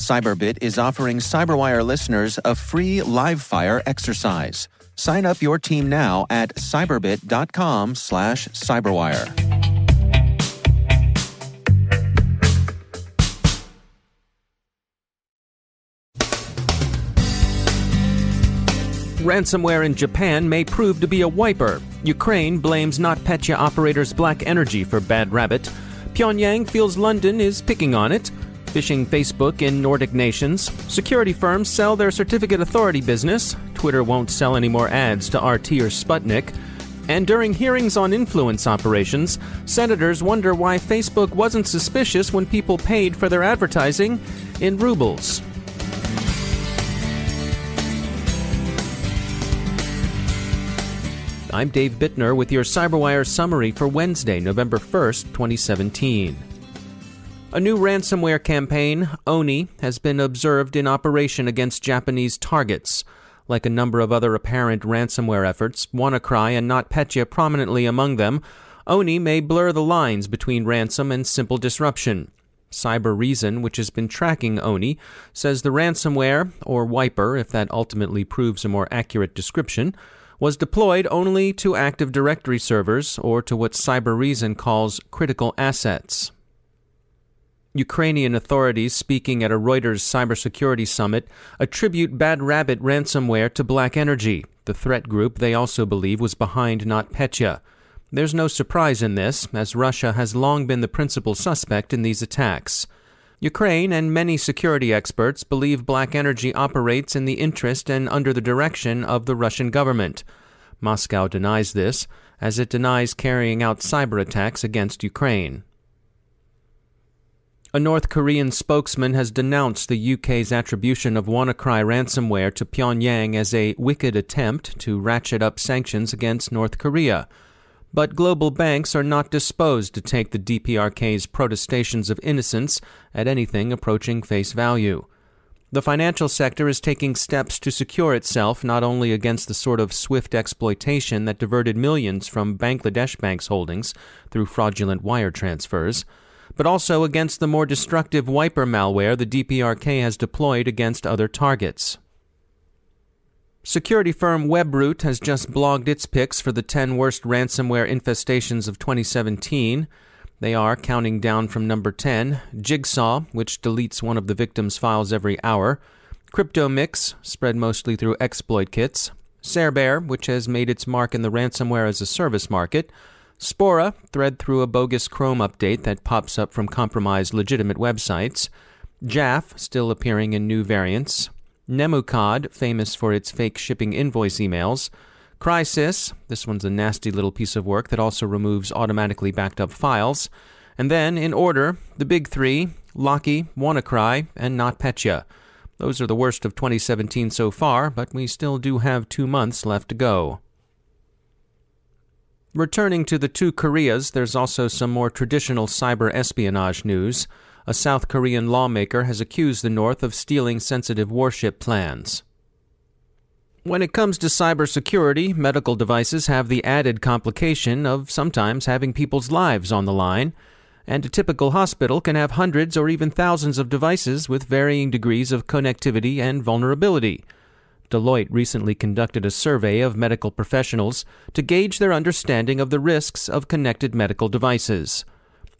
Cyberbit is offering Cyberwire listeners a free live fire exercise. Sign up your team now at cyberbit.com slash cyberwire. Ransomware in Japan may prove to be a wiper. Ukraine blames NotPetya operators Black Energy for Bad Rabbit. Pyongyang feels London is picking on it. Phishing Facebook in Nordic nations. Security firms sell their certificate authority business. Twitter won't sell any more ads to RT or Sputnik. And during hearings on influence operations, senators wonder why Facebook wasn't suspicious when people paid for their advertising in rubles. I'm Dave Bittner with your CyberWire summary for Wednesday, November 1st, 2017. A new ransomware campaign, Oni, has been observed in operation against Japanese targets. Like a number of other apparent ransomware efforts, WannaCry and NotPetya prominently among them, Oni may blur the lines between ransom and simple disruption. Cybereason, which has been tracking Oni, says the ransomware, or wiper if that ultimately proves a more accurate description, was deployed only to Active Directory servers or to what Cybereason calls critical assets. Ukrainian authorities speaking at a Reuters cybersecurity summit attribute Bad Rabbit ransomware to Black Energy, the threat group they also believe was behind NotPetya. There's no surprise in this, as Russia has long been the principal suspect in these attacks. Ukraine and many security experts believe Black Energy operates in the interest and under the direction of the Russian government. Moscow denies this, as it denies carrying out cyber attacks against Ukraine. A North Korean spokesman has denounced the UK's attribution of WannaCry ransomware to Pyongyang as a wicked attempt to ratchet up sanctions against North Korea. But global banks are not disposed to take the DPRK's protestations of innocence at anything approaching face value. The financial sector is taking steps to secure itself not only against the sort of swift exploitation that diverted millions from Bangladesh Bank's holdings through fraudulent wire transfers, but also against the more destructive wiper malware the DPRK has deployed against other targets. Security firm Webroot has just blogged its picks for the 10 worst ransomware infestations of 2017. They are, counting down from number 10, Jigsaw, which deletes one of the victim's files every hour, CryptoMix, spread mostly through exploit kits, Cerber, which has made its mark in the ransomware as a service market, Spora, thread through a bogus Chrome update that pops up from compromised legitimate websites, Jaff, still appearing in new variants, Nemucod, famous for its fake shipping invoice emails. Crysis, this one's a nasty little piece of work that also removes automatically backed up files. And then, in order, the big three Locky, WannaCry, and NotPetya. Those are the worst of 2017 so far, but we still do have two months left to go. Returning to the two Koreas, there's also some more traditional cyber espionage news a South Korean lawmaker has accused the North of stealing sensitive warship plans. When it comes to cybersecurity, medical devices have the added complication of sometimes having people's lives on the line, and a typical hospital can have hundreds or even thousands of devices with varying degrees of connectivity and vulnerability. Deloitte recently conducted a survey of medical professionals to gauge their understanding of the risks of connected medical devices.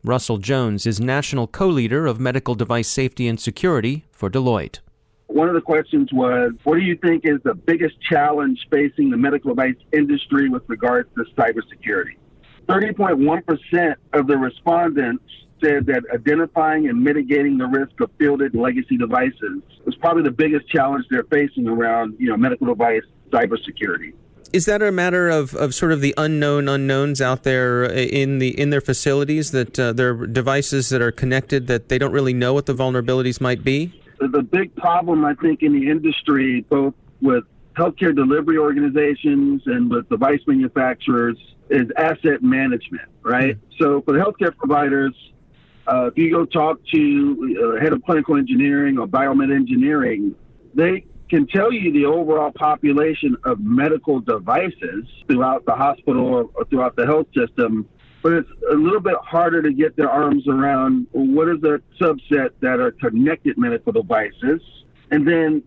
Russell Jones is National Co Leader of Medical Device Safety and Security for Deloitte. One of the questions was, what do you think is the biggest challenge facing the medical device industry with regards to cybersecurity? 30.1% of the respondents said that identifying and mitigating the risk of fielded legacy devices is probably the biggest challenge they're facing around, you know, medical device cybersecurity. Is that a matter of, of sort of the unknown unknowns out there in the in their facilities that uh, there are devices that are connected that they don't really know what the vulnerabilities might be? The big problem I think in the industry, both with healthcare delivery organizations and with device manufacturers, is asset management, right? Mm-hmm. So for the healthcare providers, uh, if you go talk to uh, head of clinical engineering or biomed engineering, they can tell you the overall population of medical devices throughout the hospital or, or throughout the health system, but it's a little bit harder to get their arms around what is the subset that are connected medical devices, and then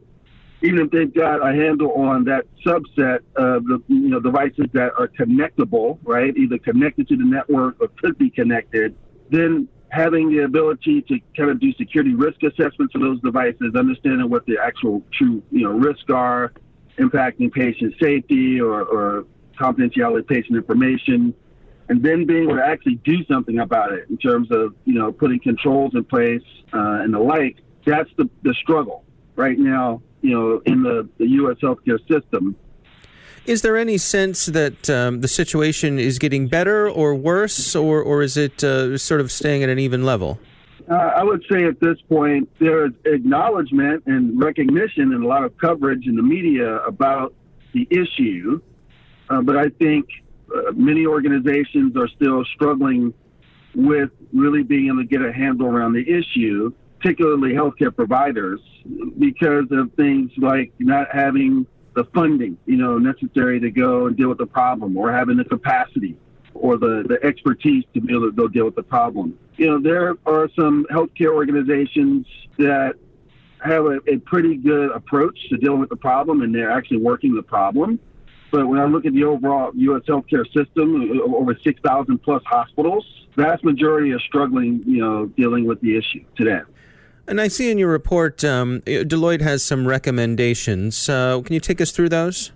even if they've got a handle on that subset of the you know devices that are connectable, right, either connected to the network or could be connected, then having the ability to kind of do security risk assessments of those devices, understanding what the actual true you know risks are, impacting patient safety or, or confidentiality of patient information, and then being able to actually do something about it in terms of you know putting controls in place uh, and the like. That's the the struggle right now. You know, in the, the U.S. healthcare system, is there any sense that um, the situation is getting better or worse, or, or is it uh, sort of staying at an even level? Uh, I would say at this point, there's acknowledgement and recognition and a lot of coverage in the media about the issue. Uh, but I think uh, many organizations are still struggling with really being able to get a handle around the issue, particularly healthcare providers, because of things like not having the funding, you know, necessary to go and deal with the problem or having the capacity or the, the expertise to be able to go deal with the problem. You know, there are some healthcare organizations that have a, a pretty good approach to dealing with the problem and they're actually working the problem. But when I look at the overall U.S. healthcare system, over 6,000 plus hospitals, vast majority are struggling, you know, dealing with the issue today. And I see in your report, um, Deloitte has some recommendations. Uh, can you take us through those?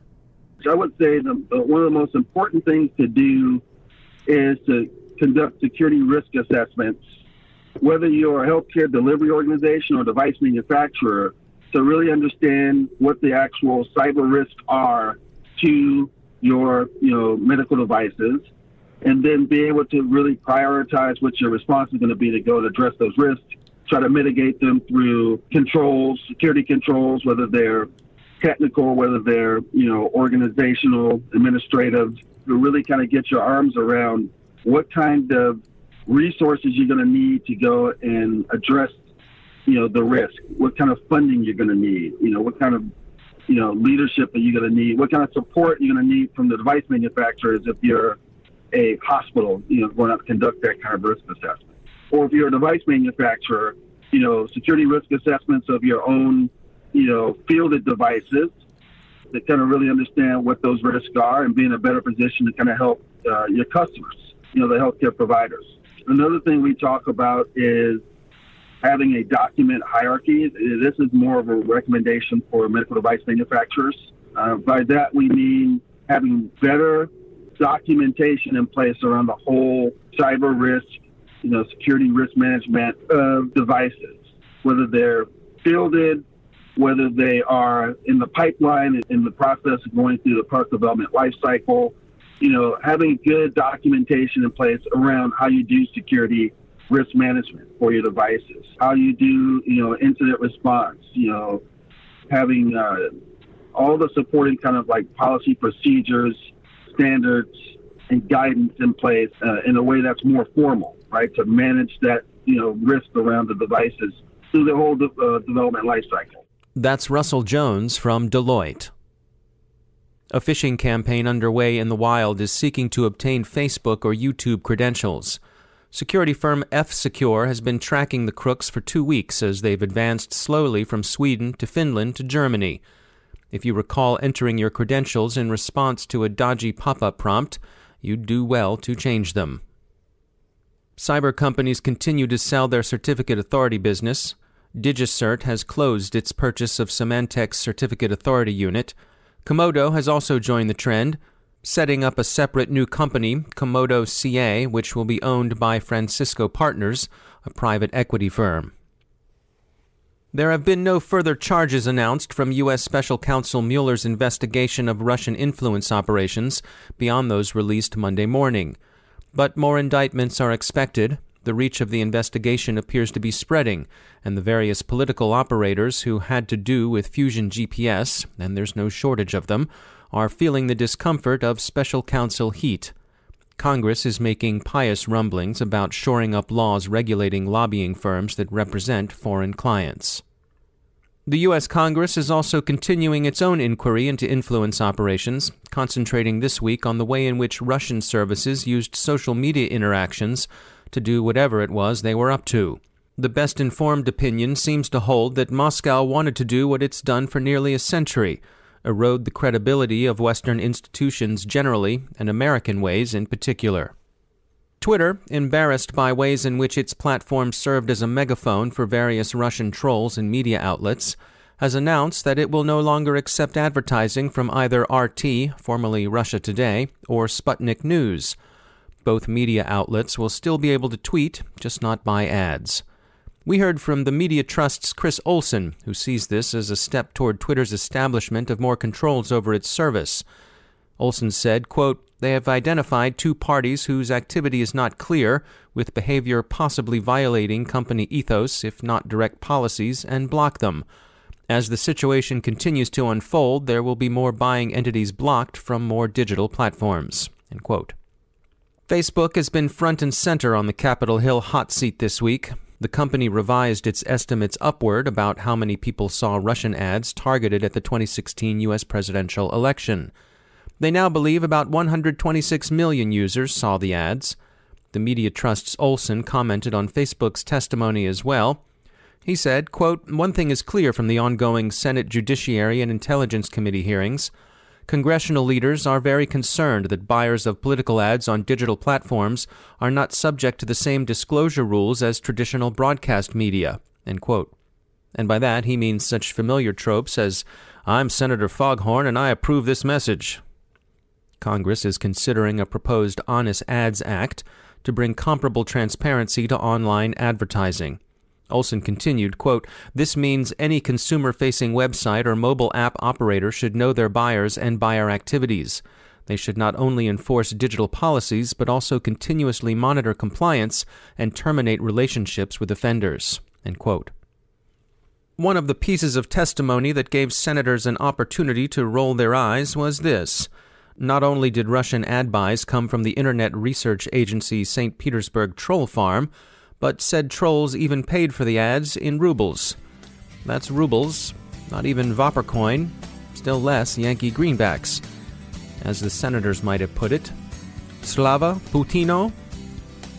I would say the, one of the most important things to do is to conduct security risk assessments, whether you're a healthcare delivery organization or device manufacturer, to really understand what the actual cyber risks are to your you know medical devices, and then be able to really prioritize what your response is going to be to go to address those risks try to mitigate them through controls, security controls, whether they're technical, whether they're, you know, organizational, administrative, to really kind of get your arms around what kind of resources you're going to need to go and address, you know, the risk, what kind of funding you're going to need, you know, what kind of, you know, leadership are you going to need, what kind of support you're going to need from the device manufacturers if you're a hospital, you know, going to conduct that kind of risk assessment or if you're a device manufacturer, you know, security risk assessments of your own, you know, fielded devices that kind of really understand what those risks are and be in a better position to kind of help uh, your customers, you know, the healthcare providers. Another thing we talk about is having a document hierarchy. This is more of a recommendation for medical device manufacturers. Uh, by that, we mean having better documentation in place around the whole cyber risk you know, security risk management of devices, whether they're fielded, whether they are in the pipeline, in the process of going through the product development life cycle, you know, having good documentation in place around how you do security risk management for your devices, how you do, you know, incident response, you know, having uh, all the supporting kind of like policy procedures, standards, and guidance in place uh, in a way that's more formal right, to manage that, you know, risk around the devices through the whole de- uh, development life cycle. That's Russell Jones from Deloitte. A phishing campaign underway in the wild is seeking to obtain Facebook or YouTube credentials. Security firm F Secure has been tracking the crooks for two weeks as they've advanced slowly from Sweden to Finland to Germany. If you recall entering your credentials in response to a dodgy pop up prompt, you'd do well to change them. Cyber companies continue to sell their certificate authority business. DigiCert has closed its purchase of Symantec's Certificate Authority Unit. Comodo has also joined the trend, setting up a separate new company, Comodo CA, which will be owned by Francisco Partners, a private equity firm. There have been no further charges announced from U.S. Special Counsel Mueller's investigation of Russian influence operations beyond those released Monday morning. But more indictments are expected. The reach of the investigation appears to be spreading, and the various political operators who had to do with Fusion GPS, and there's no shortage of them, are feeling the discomfort of special counsel heat. Congress is making pious rumblings about shoring up laws regulating lobbying firms that represent foreign clients. The U.S. Congress is also continuing its own inquiry into influence operations, concentrating this week on the way in which Russian services used social media interactions to do whatever it was they were up to. The best informed opinion seems to hold that Moscow wanted to do what it's done for nearly a century erode the credibility of Western institutions generally and American ways in particular. Twitter, embarrassed by ways in which its platform served as a megaphone for various Russian trolls and media outlets, has announced that it will no longer accept advertising from either RT, formerly Russia Today, or Sputnik News. Both media outlets will still be able to tweet, just not buy ads. We heard from the Media Trust's Chris Olson, who sees this as a step toward Twitter's establishment of more controls over its service. Olson said, quote, They have identified two parties whose activity is not clear, with behavior possibly violating company ethos, if not direct policies, and block them. As the situation continues to unfold, there will be more buying entities blocked from more digital platforms. Facebook has been front and center on the Capitol Hill hot seat this week. The company revised its estimates upward about how many people saw Russian ads targeted at the 2016 U.S. presidential election. They now believe about 126 million users saw the ads. The media trust's Olson commented on Facebook's testimony as well. He said, quote, One thing is clear from the ongoing Senate Judiciary and Intelligence Committee hearings Congressional leaders are very concerned that buyers of political ads on digital platforms are not subject to the same disclosure rules as traditional broadcast media. End quote. And by that he means such familiar tropes as, I'm Senator Foghorn and I approve this message. Congress is considering a proposed Honest Ads Act to bring comparable transparency to online advertising. Olson continued, quote, This means any consumer facing website or mobile app operator should know their buyers and buyer activities. They should not only enforce digital policies, but also continuously monitor compliance and terminate relationships with offenders. One of the pieces of testimony that gave senators an opportunity to roll their eyes was this. Not only did Russian ad buys come from the internet research agency St. Petersburg Troll Farm, but said trolls even paid for the ads in rubles. That's rubles, not even Voppercoin, still less Yankee greenbacks. As the senators might have put it. Slava Putino?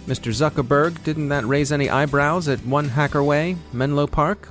Mr. Zuckerberg, didn't that raise any eyebrows at One Hacker Way, Menlo Park?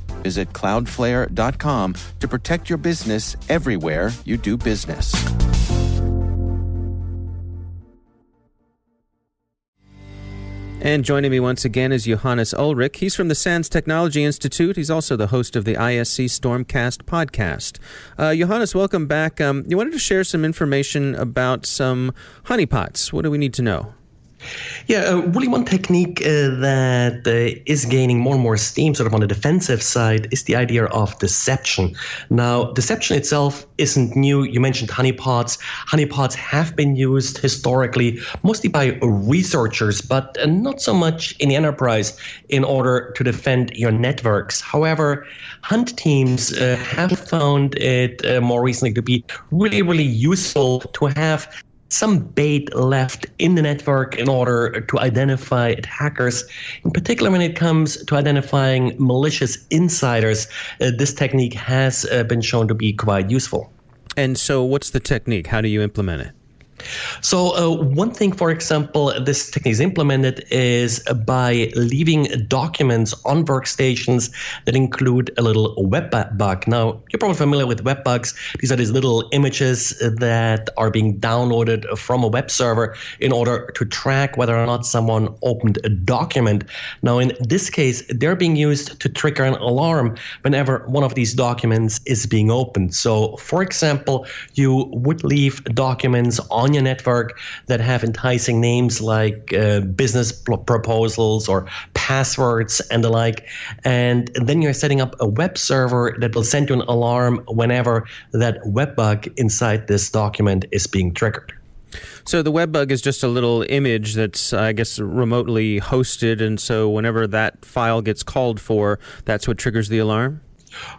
Visit cloudflare.com to protect your business everywhere you do business. And joining me once again is Johannes Ullrich. He's from the SANS Technology Institute. He's also the host of the ISC Stormcast podcast. Uh, Johannes, welcome back. Um, you wanted to share some information about some honeypots. What do we need to know? Yeah, uh, really one technique uh, that uh, is gaining more and more steam sort of on the defensive side is the idea of deception. Now, deception itself isn't new. You mentioned honeypots. Honeypots have been used historically, mostly by researchers, but uh, not so much in the enterprise in order to defend your networks. However, hunt teams uh, have found it uh, more recently to be really, really useful to have some bait left in the network in order to identify attackers. In particular, when it comes to identifying malicious insiders, uh, this technique has uh, been shown to be quite useful. And so, what's the technique? How do you implement it? So, uh, one thing, for example, this technique is implemented is by leaving documents on workstations that include a little web bug. Now, you're probably familiar with web bugs. These are these little images that are being downloaded from a web server in order to track whether or not someone opened a document. Now, in this case, they're being used to trigger an alarm whenever one of these documents is being opened. So, for example, you would leave documents on on your network that have enticing names like uh, business proposals or passwords and the like. And then you're setting up a web server that will send you an alarm whenever that web bug inside this document is being triggered. So the web bug is just a little image that's, I guess, remotely hosted, and so whenever that file gets called for, that's what triggers the alarm.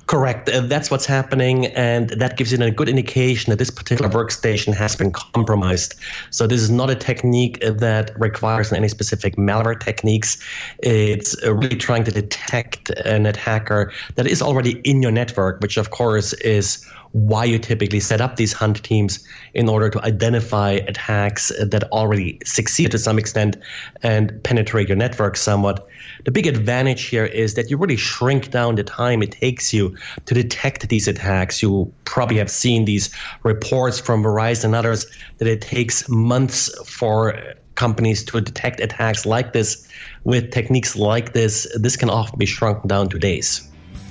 Correct. Uh, that's what's happening, and that gives you a good indication that this particular workstation has been compromised. So this is not a technique that requires any specific malware techniques. It's really trying to detect an attacker that is already in your network, which of course is why you typically set up these hunt teams in order to identify attacks that already succeed to some extent and penetrate your network somewhat. The big advantage here is that you really shrink down the time it takes you to detect these attacks. You probably have seen these reports from Verizon and others that it takes months for companies to detect attacks like this with techniques like this. This can often be shrunk down to days.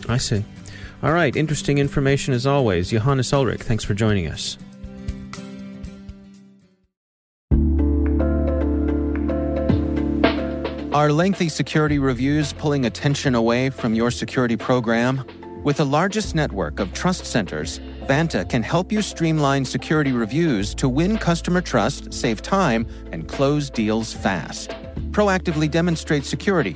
I see. All right, interesting information as always. Johannes Ullrich, thanks for joining us. Are lengthy security reviews pulling attention away from your security program? With the largest network of trust centers, Vanta can help you streamline security reviews to win customer trust, save time, and close deals fast. Proactively demonstrate security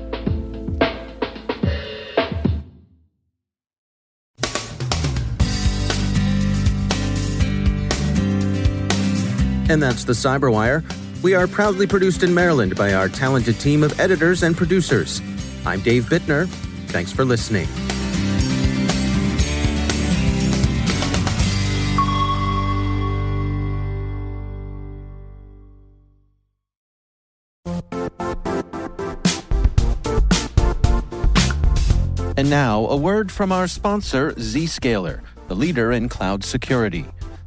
And that's the Cyberwire. We are proudly produced in Maryland by our talented team of editors and producers. I'm Dave Bittner. Thanks for listening. And now, a word from our sponsor, Zscaler, the leader in cloud security.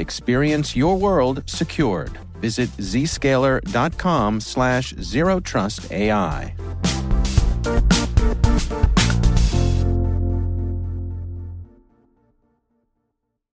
Experience your world secured. Visit zscaler.com slash zero trust AI.